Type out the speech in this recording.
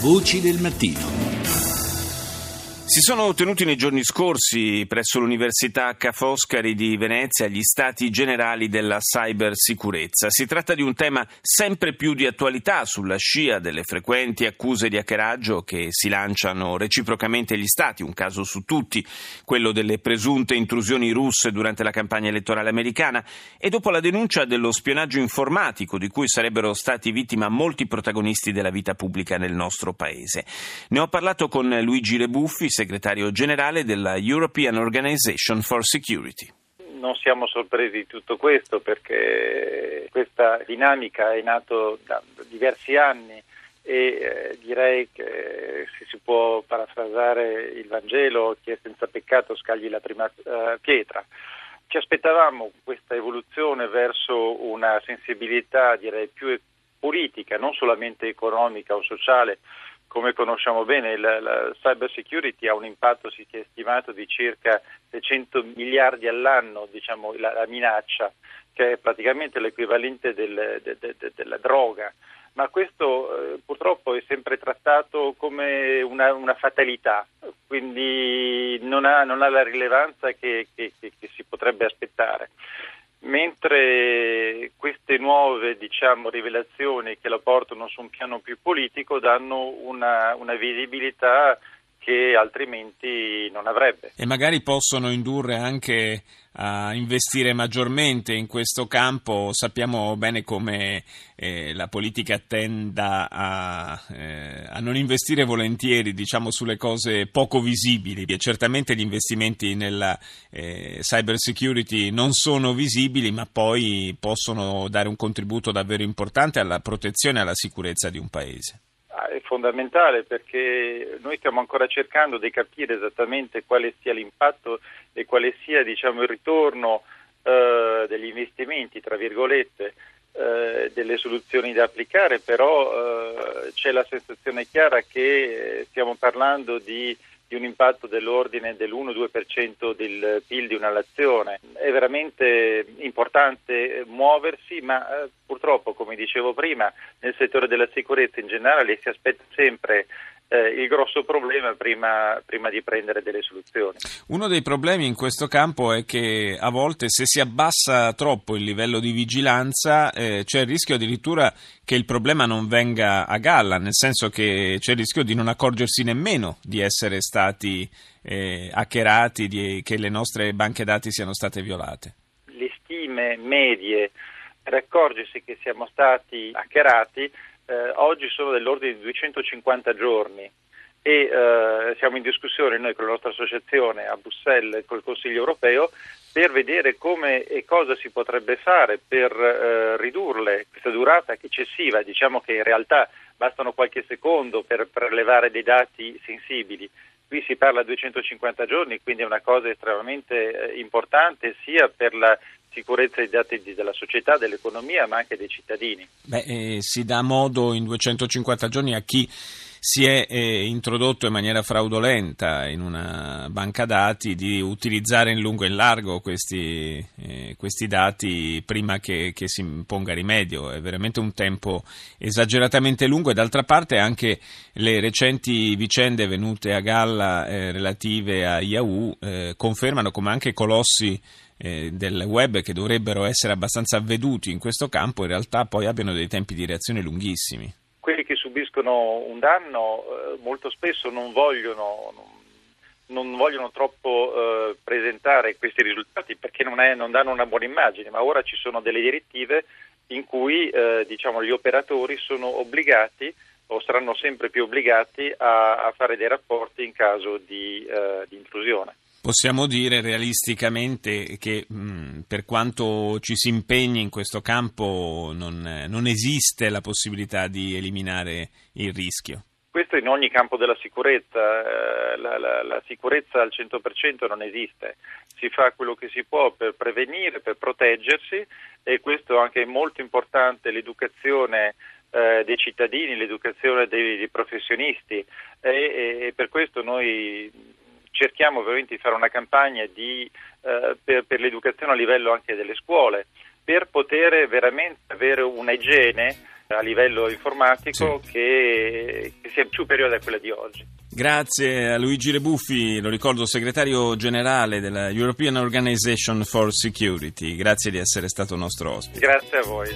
Voci del mattino. Si sono tenuti nei giorni scorsi presso l'Università Ca' Foscari di Venezia gli stati generali della cybersicurezza. Si tratta di un tema sempre più di attualità sulla scia delle frequenti accuse di hackeraggio che si lanciano reciprocamente gli stati, un caso su tutti, quello delle presunte intrusioni russe durante la campagna elettorale americana e dopo la denuncia dello spionaggio informatico di cui sarebbero stati vittima molti protagonisti della vita pubblica nel nostro paese. Ne ho parlato con Luigi Rebuffi, segretario generale della European Organization for Security. Non siamo sorpresi di tutto questo perché questa dinamica è nata da diversi anni e eh, direi che se si può parafrasare il Vangelo, chi è senza peccato scagli la prima eh, pietra. Ci aspettavamo questa evoluzione verso una sensibilità direi più politica, non solamente economica o sociale, come conosciamo bene, la, la cyber security ha un impatto, si è stimato, di circa 600 miliardi all'anno, diciamo, la, la minaccia, che è praticamente l'equivalente del, de, de, de, della droga. Ma questo eh, purtroppo è sempre trattato come una, una fatalità, quindi non ha, non ha la rilevanza che, che, che, che si potrebbe aspettare mentre queste nuove diciamo, rivelazioni che la portano su un piano più politico danno una, una visibilità che altrimenti non avrebbe. E magari possono indurre anche a investire maggiormente in questo campo. Sappiamo bene come eh, la politica tenda a, eh, a, non investire volentieri diciamo, sulle cose poco visibili e certamente gli investimenti nella eh, cyber security non sono visibili ma poi possono dare un contributo davvero importante alla protezione e alla sicurezza di un paese è fondamentale perché noi stiamo ancora cercando di capire esattamente quale sia l'impatto e quale sia diciamo, il ritorno eh, degli investimenti, tra virgolette, eh, delle soluzioni da applicare, però eh, c'è la sensazione chiara che stiamo parlando di di un impatto dell'ordine dell'1-2% del PIL di una nazione. È veramente importante muoversi, ma eh, purtroppo, come dicevo prima, nel settore della sicurezza in generale si aspetta sempre eh, il grosso problema prima, prima, di prendere delle soluzioni. Uno dei problemi in questo campo è che a volte se si abbassa troppo il livello di vigilanza eh, c'è il rischio addirittura che il problema non venga a galla, nel senso che c'è il rischio di non accorgersi nemmeno di essere stati eh, hackerati, di, che le nostre banche dati siano state violate. Le stime medie per accorgersi che siamo stati hackerati eh, oggi sono dell'ordine di 250 giorni e eh, siamo in discussione noi con la nostra associazione a Bruxelles e col Consiglio europeo per vedere come e cosa si potrebbe fare per eh, ridurle questa durata eccessiva, diciamo che in realtà bastano qualche secondo per prelevare dei dati sensibili. Qui si parla di 250 giorni, quindi è una cosa estremamente eh, importante sia per la sicurezza dei dati della società, dell'economia, ma anche dei cittadini. Beh, eh, si dà modo in 250 giorni a chi si è eh, introdotto in maniera fraudolenta in una banca dati di utilizzare in lungo e in largo questi, eh, questi dati prima che, che, si imponga rimedio. È veramente un tempo esageratamente lungo e d'altra parte anche le recenti vicende venute a galla eh, relative a Yahoo eh, confermano come anche colossi eh, del web che dovrebbero essere abbastanza avveduti in questo campo in realtà poi abbiano dei tempi di reazione lunghissimi. Quelli che subiscono un danno eh, molto spesso non vogliono, non, non vogliono troppo eh, presentare questi risultati perché non, è, non, danno una buona immagine, ma ora ci sono delle direttive in cui eh, diciamo, gli operatori sono obbligati o saranno sempre più obbligati a, a fare dei rapporti in caso di, eh, di intrusione. Possiamo dire realisticamente che mh, per quanto ci si impegni in questo campo non, non, esiste la possibilità di eliminare il rischio. Questo in ogni campo della sicurezza, eh, la, la, la sicurezza al 100% non esiste, si fa quello che si può per prevenire, per proteggersi e questo è anche molto importante l'educazione eh, dei cittadini, l'educazione dei, dei professionisti e, e, per questo noi cerchiamo veramente di fare una campagna di, eh, per, per, l'educazione a livello anche delle scuole, per poter veramente avere una igiene a livello informatico sì. che, che, sia superiore a quella di oggi. Grazie a Luigi Rebuffi, lo ricordo segretario generale della European Organization for Security. Grazie di essere stato nostro ospite. Grazie a voi.